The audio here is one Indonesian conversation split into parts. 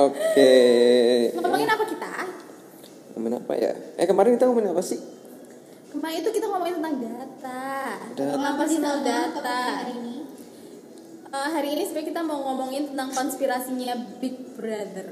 Oke. Ngomongin apa kita? Ngomongin apa ya? Eh kemarin kita ngomongin apa sih? Kemarin itu kita ngomongin tentang data. Data. Tentang personal data. hari ini? Eh, hari ini sebenarnya kita mau ngomongin tentang konspirasinya Big Brother.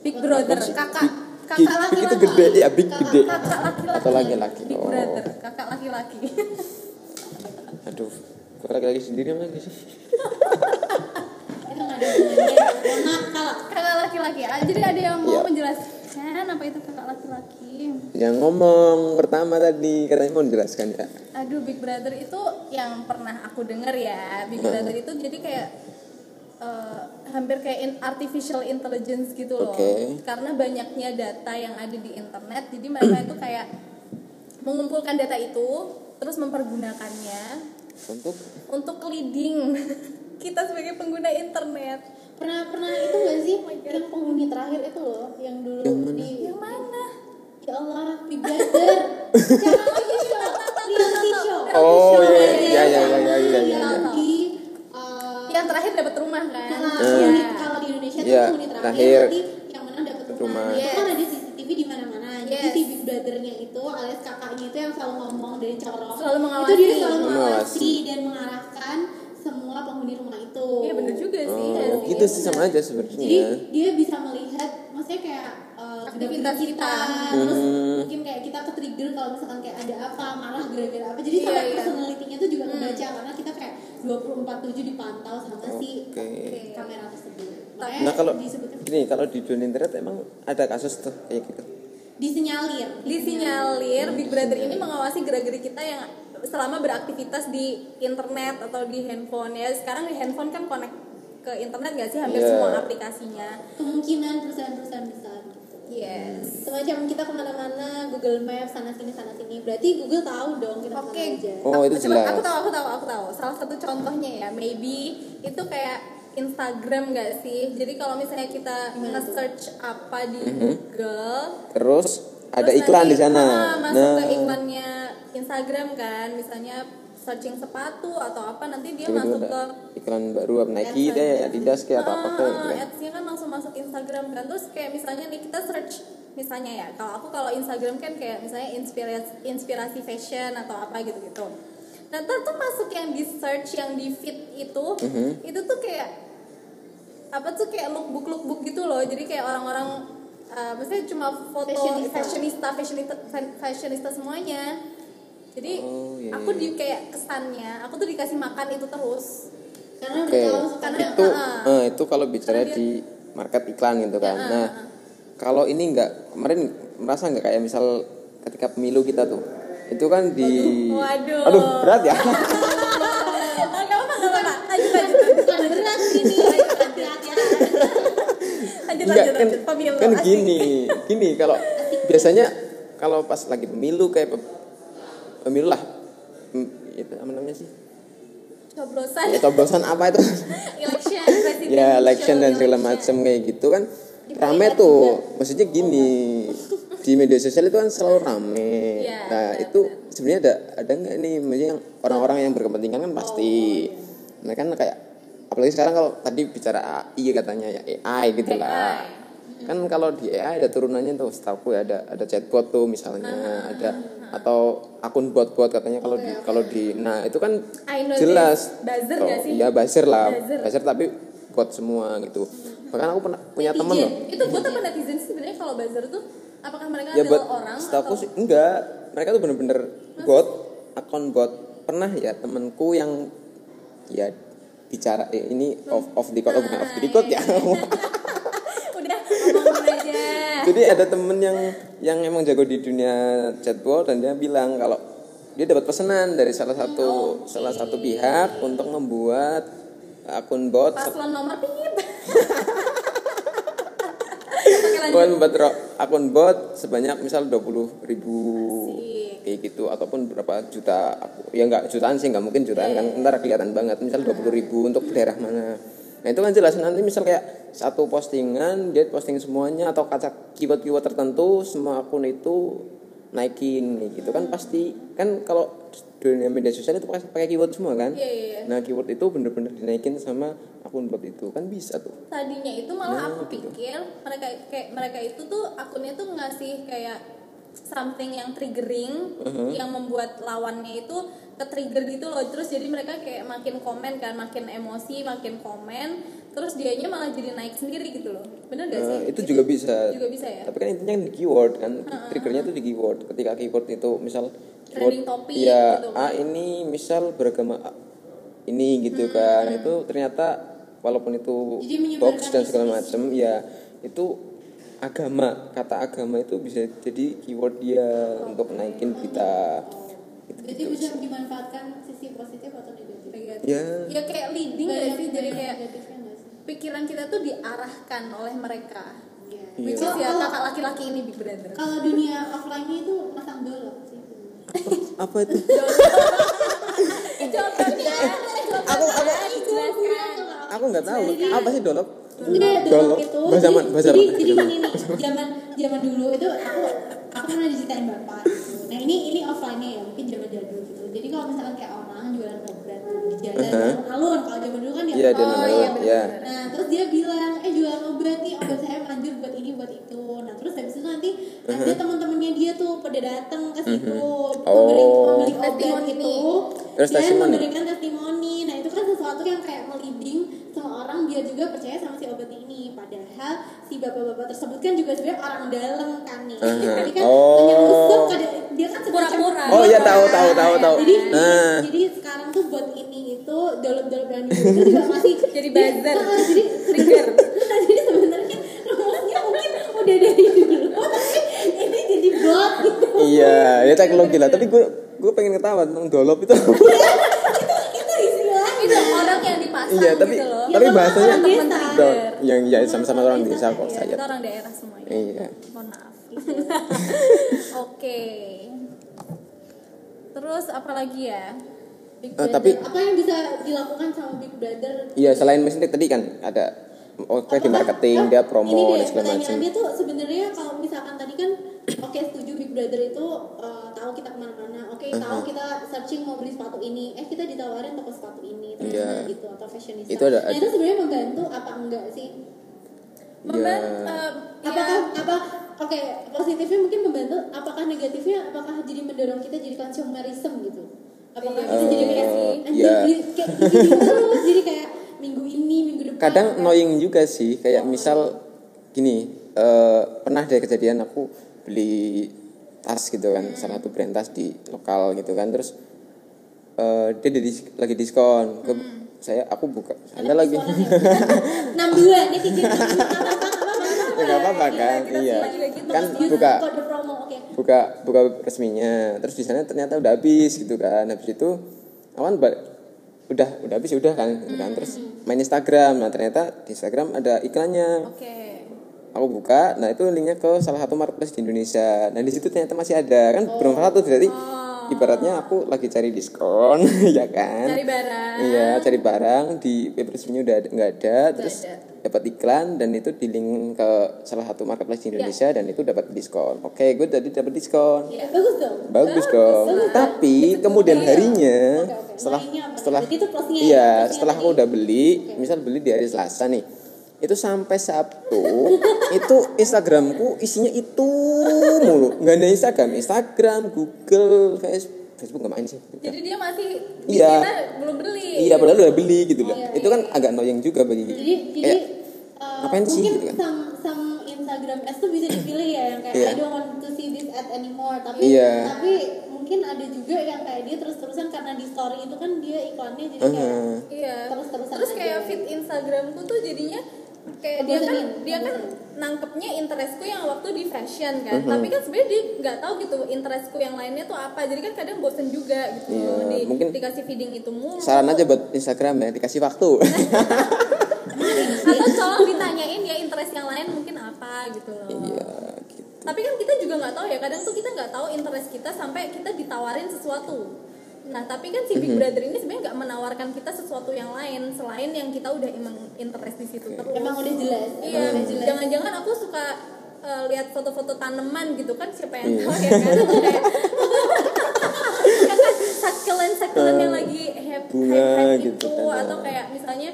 Big Brother, kakak, kakak Big laki-laki. itu gede ya, big gede. Kakak laki-laki. Atau laki-laki? Big Oh. Brother, kakak laki-laki. Aduh, kok laki-laki sendiri lagi sih? Itu nggak ada hubungannya. Mohon maaf kalau kakak Jadi ada yang mau Iya. menjelaskan apa itu kakak laki-laki? Yang ngomong pertama tadi katanya mau menjelaskan ya. Aduh, Big Brother itu yang pernah aku dengar ya. Big Hmm. Brother itu jadi kayak eh, hampir kayak in- artificial intelligence gitu loh. Oke. Karena banyaknya data yang ada di internet, jadi mereka itu kayak mengumpulkan data itu terus mempergunakannya Untuk untuk leading kita sebagai pengguna internet. Pernah pernah itu nggak sih Oh yang penghuni terakhir itu loh yang dulu Yang mana? di Yang mana? ya Allah Big Brother cara lagi show reality show Oh, iya, ya, iya, iya, iya, iya, iya, iya. yang uh, Yang terakhir dapat rumah kan? Nah, Eh. penghuni- kalau di Indonesia tuh Iya, penghuni terakhir, terakhir. nanti yang menang dapat rumah. Rumah. Itu Yes. kan ada CCTV di mana-mana. Jadi Yes. si Big Brother-nya itu alias kakaknya itu yang selalu ngomong dari corong. Selalu mengawasi. Itu dia selalu Mengawasi. mengawasi dan mengarahkan semua penghuni rumah itu. Gitu sih sama aja Jadi sebenarnya. dia bisa melihat, maksudnya kayak uh, Aktivitas gerak-gerik kita. terus Hmm. mungkin kayak kita ke trigger kalau misalkan kayak ada apa, marah gara-gara apa. Jadi Iya, sampai iya. personality-nya tuh juga kebaca karena kita kayak 24/7 dipantau sama si Oke. kamera tersebut. Nah, Makanya Nah kalau disebutkan gini kalau di dunia internet emang ada kasus tuh kayak gitu. disinyalir. disinyalir Big Brother ini mengawasi gerak-gerik kita yang selama beraktivitas di internet atau di handphone ya sekarang di handphone kan connect ke internet gak sih hampir Iya. semua aplikasinya Kemungkinan perusahaan-perusahaan besar. gitu. yes Semacam kita ke mana-mana, Google Maps sana sini sana sini. Berarti Google tahu dong kita Oke, ke mana aja. Oh, Aku- itu jelas. Aku tahu, aku tahu, aku tahu. Salah satu contohnya ya, maybe itu kayak Instagram gak sih? Jadi kalau misalnya kita nge-search apa di Google, Terus ada Terus iklan nanti, di sana. ah, masuk Nah, ke iklannya Instagram kan, misalnya searching sepatu atau apa nanti dia tiba-tiba masuk ke iklan baru apa Nike deh, aja. Adidas kayak apa Ah, kayak gitu kan. ads-nya kan langsung masuk Instagram kan terus kayak misalnya nih kita search misalnya ya kalau aku kalau Instagram kan kayak misalnya inspirasi inspirasi fashion atau apa gitu gitu nah ntar tuh masuk yang di search yang di feed itu Mhm. itu tuh kayak apa tuh kayak lookbook lookbook gitu loh jadi kayak orang-orang uh, maksudnya cuma foto Fashionista. fashionista fashionista fashionista semuanya jadi Oh, iya, aku iya. di kayak kesannya aku tuh dikasih makan itu terus. Karena udah tahu suka Karena- Itu Ah. eh, itu kalau bicara dia- di market iklan gitu kan. Ah, Nah, ah. kalau ini enggak kemarin merasa nggak kayak misal ketika pemilu kita tuh? Itu kan di Waduh. aduh berat ya? Enggak kan, kan gini gini kalau biasanya kalau pas lagi pemilu kayak pemilu lah itu apa namanya sih? Coblosan. ya coblosan apa itu? Election, ya election dan segala election. macam kayak gitu kan. Rame tuh. Maksudnya gini di media sosial itu kan selalu rame. Iya, nah benar, itu sebenarnya ada ada nggak nih? Maksudnya yang orang-orang yang berkepentingan kan pasti. Nah kan kayak apalagi sekarang kalau tadi bicara AI katanya ya AI gitu lah. Kan kalau di AI ada turunannya tuh setahu ya ada ada chatbot tuh misalnya Ah, ada atau akun bot-bot katanya kalau di kalau di nah itu kan I know jelas. Buzzer Oh, sih? ya buzzer lah. Buzzer. buzzer tapi bot semua gitu. Bahkan aku pernah punya temen loh. Itu buat apa netizen sih sebenarnya kalau buzzer tuh? Apakah mereka ya adalah buat orang setahu atau sih enggak. Mereka tuh bener-bener bot akun bot pernah ya temenku yang ya bicara eh, ini off off the record. Oh, bukan off the record ya. aja. jadi ada temen yang yang emang jago di dunia chatbot dan dia bilang kalau dia dapat pesanan dari salah satu salah satu pihak untuk membuat akun bot Paslon nomor. Bukan membuat ro- akun bot sebanyak misal 20 ribu Asik. kayak gitu ataupun berapa juta aku ya nggak jutaan sih nggak mungkin jutaan Iya, kan ntar kelihatan banget misal 20 ribu untuk daerah mana nah itu kan jelas nanti misal kayak satu postingan dia posting semuanya atau kata keyword-keyword tertentu semua akun itu naikin gitu kan pasti kan kalau dunia media sosial itu pakai keyword semua kan Iya, iya, iya. nah keyword itu bener-bener dinaikin sama akun bot itu kan bisa tuh tadinya itu malah Nah, aku gitu. pikir mereka kayak mereka itu tuh akunnya tuh ngasih kayak something yang triggering Uh-huh. yang membuat lawannya itu ke trigger gitu loh. Terus jadi mereka kayak makin komen kan makin emosi makin komen. Terus dianya malah jadi naik sendiri gitu loh. Bener gak sih? Nah, itu juga bisa. Juga bisa ya? Tapi kan intinya kan di keyword kan triggernya tuh di keyword. Ketika keyword itu misal Trending topic ya gitu ah ini misal beragama A ini gitu kan. itu ternyata walaupun itu box dan segala macam ya itu agama kata agama itu bisa jadi keyword dia untuk naikin berita Gitu, Jadi bisa dimanfaatkan sisi positif atau negatif. Negatif. ya ya kayak leading gak sih jadi kayak negatifnya nggak sih? pikiran kita tuh diarahkan oleh mereka Iya. Iya. which is ya kakak laki-laki ini big brother Kalau dunia offline-nya itu masang dolok sih. apa itu contohnya aku aku aku nggak tahu apa sih dolop Enggak, Dolok. dolok itu. Bahasa jadi? Bahasa jadi, apa? nih, zaman zaman dulu itu aku aku pernah diceritain bapak gitu. Nah ini ini offline-nya ya, mungkin zaman jadul gitu. Jadi kalau misalkan kayak orang jualan obat di jalan Uh-huh. alun kalau zaman dulu kan dia Iya, dia Oh, iya, ya. bener-bener. Nah terus dia bilang, eh jualan obat nih, obat saya manjur buat ini buat itu. Nah terus habis itu nanti ada teman-temannya dia tuh pada datang ke situ membeli, Oh. membeli obat Testimoni itu. Terus dan testimoni. memberikan testimoni. Nah itu kan sesuatu yang kayak meliding semua orang biar juga percaya sama. Padahal si bapak-bapak tersebut kan juga sebenarnya orang dalam kan nih. Aha. Jadi kan Oh. kadang- dia kan Pura-pura. Oh, iya, tahu, tahu, tahu, tahu. Jadi, Nah. jadi sekarang tuh buat ini itu dolop-dolop yang itu juga masih Jadi buzzer. Ah, jadi Trigger. Nah, jadi sebenarnya rumusnya mungkin udah dari dulu tapi ini jadi bot gitu. iya ya teknologi lah tapi gue gue pengen ketawa tentang dolop itu itu istilah itu orang yang dipasang Iya, tapi- gitu loh tapi Ya, bahasanya- orang desa. Do- yang ya sama-sama orang desa kok Iya, saya. kita orang daerah semuanya. Iya. Mohon maaf. Oke. Terus apa lagi ya? Big Eh, Brother. tapi- apa yang bisa dilakukan sama Big Brother? Iya selain mesin tadi kan ada oh kayak di marketing oh, dia promo ini dan deh, segala macam. pertanyaannya tuh sebenarnya kalau misalkan tadi kan oke Big Brother itu eh, tahu kita ke mana-mana oke tahu Uh-huh. kita searching mau beli sepatu ini eh kita ditawarin toko sepatu ini Iya. ternyata gitu atau fashionista Itu ada- nah itu sebenarnya membantu apa enggak sih Memban- Ya. eh, apakah ya, apa oke positifnya mungkin membantu apakah negatifnya apakah jadi mendorong kita jadi consumerism gitu apakah Iya, kita jadi kayak Eh, anjir iya. beli kayak gini terus jadi kayak minggu ini minggu depan kadang kan. annoying juga sih kayak misal gini eh, pernah ada kejadian aku beli tas gitu kan Hmm. salah satu brand tas di lokal gitu kan. Terus eh, dia dis- lagi diskon. Ke saya aku buka anda lagi. enam dua ini tiga nggak apa-apa kan kita iya. gitu. kan buka. oke. Buka buka resminya. Terus di sana ternyata udah habis gitu kan. Habis itu awan udah udah habis udah kan gitu kan. Terus main Instagram. Nah ternyata di Instagram ada iklannya. Oke aku buka nah itu linknya ke salah satu marketplace di Indonesia. Nah di situ ternyata masih ada kan? Bermanfaat tuh jadi ibaratnya aku lagi cari diskon ya kan? Cari barang. Iya cari barang di web resminya udah nggak ada terus ada. dapat iklan dan itu di link ke salah satu marketplace di Indonesia dan itu dapat diskon. Oke gue tadi dapat diskon. Ya bagus dong. Bagus dong. tapi kemudian harinya Oke, oke. setelah Lainnya apa? setelah Berarti ya, iya plusnya setelah aku udah beli misal beli di hari Selasa nih itu sampai Sabtu itu Instagramku isinya itu mulu nggak ada Instagram Instagram Google Facebook Facebook nggak main sih jadi dia masih Iya. belum beli iya padahal udah beli gitu loh iya, itu kan agak annoying juga bagi jadi jadi kayak uh, ngapain sih mungkin gitu kan? some some Instagram ads tuh bisa dipilih ya yang kayak Iya. I don't want to see this ad anymore tapi Iya. tapi mungkin ada juga yang kayak dia terus terusan karena di story itu kan dia iklannya jadi kayak Uh-huh. Iya. Terus-terusan Terus aja. kayak feed Instagramku tuh jadinya kayak dia kan Ngebosenin, dia kan ngebosenin. nangkepnya interestku yang waktu di fashion kan. Mhm. Tapi kan sebenarnya dia nggak tahu gitu interestku yang lainnya tuh apa. Jadi kan kadang bosen juga gitu Iya, di, mungkin dikasih feeding itu mulu. saran aja buat Instagram ya dikasih waktu Atau tolong ditanyain ya interest yang lain mungkin apa gitu loh. iya gitu Tapi kan kita juga nggak tahu ya. Kadang tuh kita nggak tahu interest kita sampai kita ditawarin sesuatu. Nah, tapi kan si Big Brother ini sebenarnya nggak menawarkan kita sesuatu yang lain selain yang kita udah emang interest di situ terus. Emang udah jelas. Iya, jangan-jangan aku suka eh, lihat foto-foto tanaman gitu kan siapa yang Iya. tahu ya kan ya kan succulent yang lagi hype Bunga gitu itu kan. atau kayak misalnya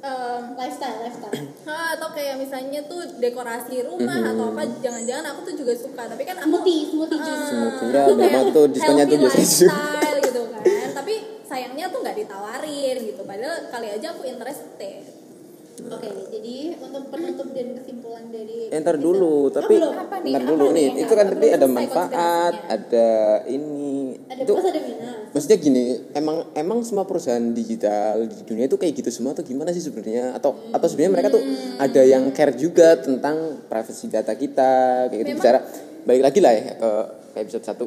em, lifestyle, lifestyle. ah, atau kayak misalnya tuh dekorasi rumah Mhm. atau apa jangan-jangan aku tuh juga suka tapi kan aku Smoothie, smoothie juice. Smoothie, ya, memang kayak tuh diskonnya tuh healthy biasanya juga. lifestyle gitu kan tapi sayangnya tuh nggak ditawarin gitu padahal kali aja aku interested Oke, jadi untuk penutup dan kesimpulan dari Eh, ntar dulu, tapi. Apa nih? ntar Apa dulu nih? itu kan tadi ada manfaat, ada ini, ada itu plus ada minus. maksudnya gini, emang emang semua perusahaan digital di dunia itu kayak gitu semua atau gimana sih sebenarnya? Atau atau sebenarnya mereka tuh ada yang care juga tentang privacy data kita, kayak gitu Memang- bicara. Balik lagi lah ya ke ke episode satu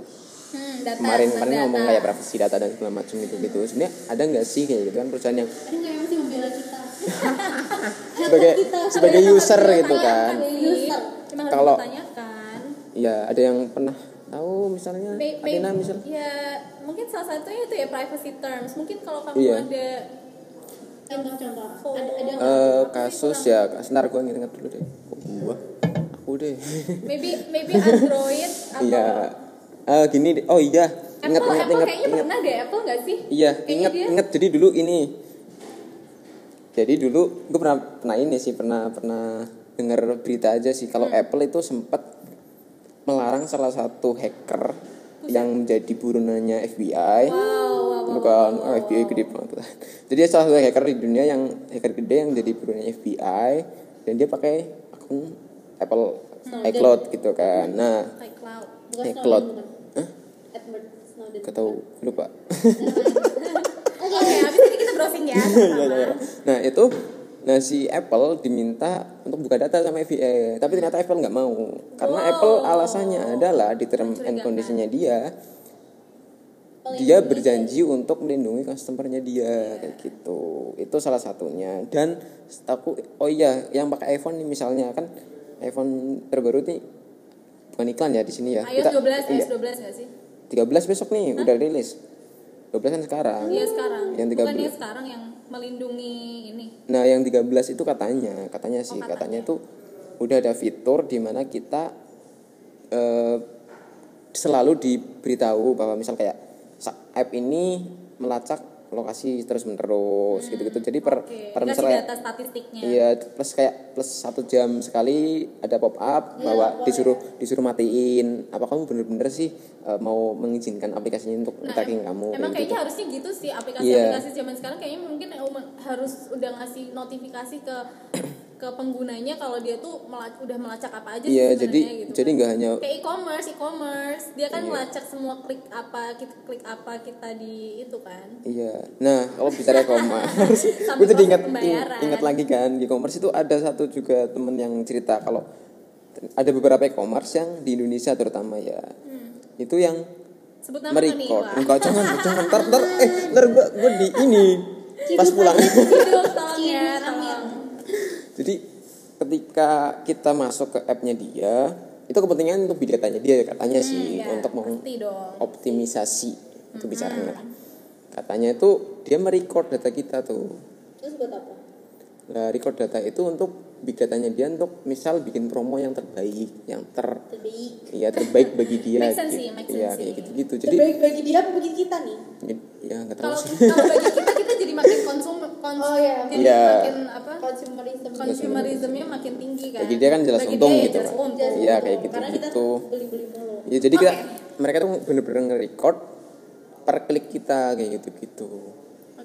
hmm, data kemarin kemarin data. ngomong kayak privacy data dan segala macam gitu gitu. Sebenarnya ada nggak sih kayak gitu kan perusahaan yang Ada nggak yang masih membela kita? sebagai kita sebagai user gitu kan? User. Kalau- ditanyakan Ya ada yang pernah tahu misalnya may- Athena misal ya mungkin salah satunya itu ya privacy terms mungkin kalau kamu Iya. ada Contoh-contoh. info Ada ada? Eh, kasus ya sebentar gue inget dulu deh gua aku deh maybe maybe android atau iya Eh, gini oh iya. Inget Apple, inget Apple inget kayaknya inget pernah deh Apple nggak sih? Iya Kayaknya inget dia- inget jadi dulu ini. Jadi dulu gue pernah pernah ini sih pernah pernah dengar berita aja sih kalau Hmm. Apple itu sempat melarang salah satu hacker yang menjadi buronannya FBI wow wow, wow. bukan oh, FBI gede banget. Jadi salah satu hacker di dunia yang hacker gede yang jadi burunya FBI dan dia pakai akun Apple iCloud gitu kan. Nah iCloud. Bukan? Edward Snowden. Gak tau lupa. Oke habis ini kita browsing ya sama-sama. nah itu nah si Apple diminta untuk buka data sama FBI tapi ternyata Apple nggak mau. Karena Wow. Apple alasannya adalah di term and conditionnya dia dia berjanji untuk melindungi customernya dia kayak gitu. Itu salah satunya. Dan aku oh iya yang pakai iPhone nih misalnya kan iPhone terbaru nih bukan iklan ya di sini ya. iOS 12 iya, iOS 12 nggak sih 13 besok nih udah rilis. 12 kan sekarang. Iya sekarang. Yang bukan 13 yang sekarang yang melindungi ini. Nah, yang 13 itu katanya, katanya sih, Oh, katanya. katanya itu udah ada fitur di mana kita eh, selalu diberitahu bahwa misal kayak app ini melacak lokasi terus menerus gitu-gitu. Jadi per Hmm, oke per misalnya data statistiknya Iya, plus kayak plus satu jam sekali ada pop up Iya, bahwa boleh. disuruh disuruh matiin. Apa kamu bener-bener sih eh, mau mengizinkan aplikasinya untuk Nah, tracking kamu? Emang kayak gitu. kayaknya harusnya gitu sih Iya. aplikasi-aplikasi zaman sekarang kayaknya mungkin um- harus udah ngasih notifikasi ke ke penggunanya kalau dia tuh mela- udah melacak apa aja sih Iya, sebenarnya jadi gitu jadi kan. nggak hanya kayak e-commerce e-commerce dia kan Iya. melacak semua klik apa kita klik apa kita di itu kan Iya. Nah, kalau bicara e-commerce, gue jadi proses ingat lagi kan di e-commerce itu ada satu juga temen yang cerita kalau ada beberapa e-commerce yang di Indonesia terutama ya. Itu yang sebut nama nggak nih merecord. Wah. Enggak jangan jangan ntar ntar eh ntar gue gue di ini pas pulang. Tolong ya tolong Jadi ketika kita masuk ke app-nya dia, itu kepentingan untuk big datanya dia katanya sih ya, untuk mengoptimisasi itu bicaranya lah. Katanya itu dia merecord data kita tuh. Terus buat apa? Nah, record data itu untuk big datanya dia untuk misal bikin promo yang terbaik, yang ter Terbaik. iya terbaik bagi dia. Make sense gitu. sih, make Iya, sense kayak sih. gitu-gitu. Jadi Terbaik bagi dia apa bagi kita nih? ya nggak tahu kalau sih. kalau bagi kita kita jadi makin konsum konsum Oh, iya. jadi Iya. makin apa Consumerism. Konsumerismnya makin tinggi kan Bagi dia kan jelas Bagi untung dia ya gitu jelas kan. untung. Iya, kayak Karena kita gitu-gitu. beli-beli mulu. Ya jadi kita mereka tuh bener-bener nge-record per klik kita kayak gitu-gitu.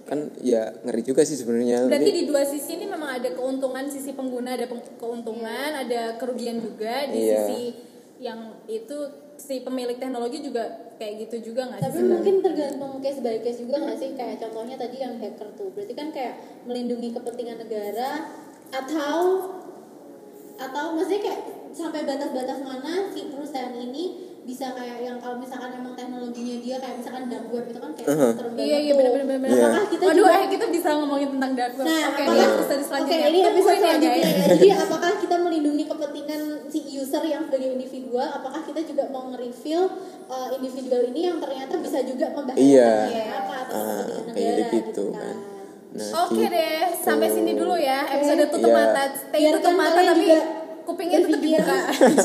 Kan ya ngeri juga sih sebenarnya. Berarti di dua sisi ini memang ada keuntungan sisi pengguna ada keuntungan, ada kerugian juga di Iya. sisi yang itu si pemilik teknologi juga kayak gitu juga nggak Tapi sih? mungkin tergantung case by case juga nggak sih kayak contohnya tadi yang hacker tuh berarti kan kayak melindungi kepentingan negara atau atau maksudnya kayak sampai batas-batas mana si perusahaan ini bisa kayak yang kalau misalkan emang teknologinya dia kayak misalkan dark web itu kan kayak Uh-huh. serem Iya iya benar benar benar. Iya. Apakah kita Waduh, juga eh, kita bisa ngomongin tentang dark web. Nah, Oke, apakah- ini episode selanjutnya. Oke, ini episode ya, selanjutnya ya. Jadi apakah kita melindungi kepentingan si user yang sebagai individual apakah kita juga mau nge-reveal uh, individual ini yang ternyata bisa juga membahayakan Iya. apa atau Ah, kepentingan kayak negara gitu gitu kan. kan. Nah, Oke gitu. deh, sampai sini dulu ya episode tutup Iya. mata. Stay Biarkan tutup mata tapi juga kupingnya tetap dibuka.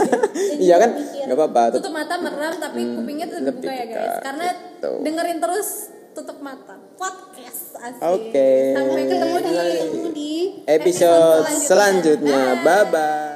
Iya kan? Gak apa-apa. tutup mata merem tapi kupingnya tetap dibuka ya guys. Karena gitu. dengerin terus tutup mata. Podcast asik. Oke. Sampai ketemu di ketemu di Episode selanjutnya. selanjutnya. Bye bye.